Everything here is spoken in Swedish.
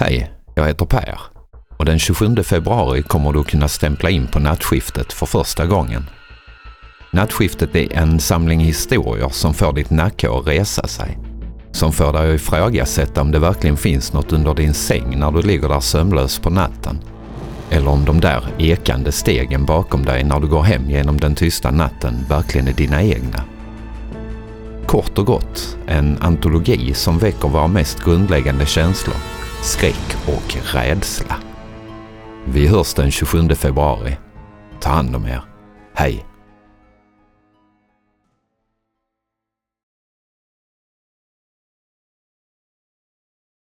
Hej, jag heter Per och den 27 februari kommer du kunna stämpla in på nattskiftet för första gången. Nattskiftet är en samling historier som får ditt nacke att resa sig. Som får dig att ifrågasätta om det verkligen finns något under din säng när du ligger där sömnlös på natten. Eller om de där ekande stegen bakom dig när du går hem genom den tysta natten verkligen är dina egna. Kort och gott, en antologi som väcker våra mest grundläggande känslor, skräck och rädsla. Vi hörs den 27 februari. Ta hand om er. Hej!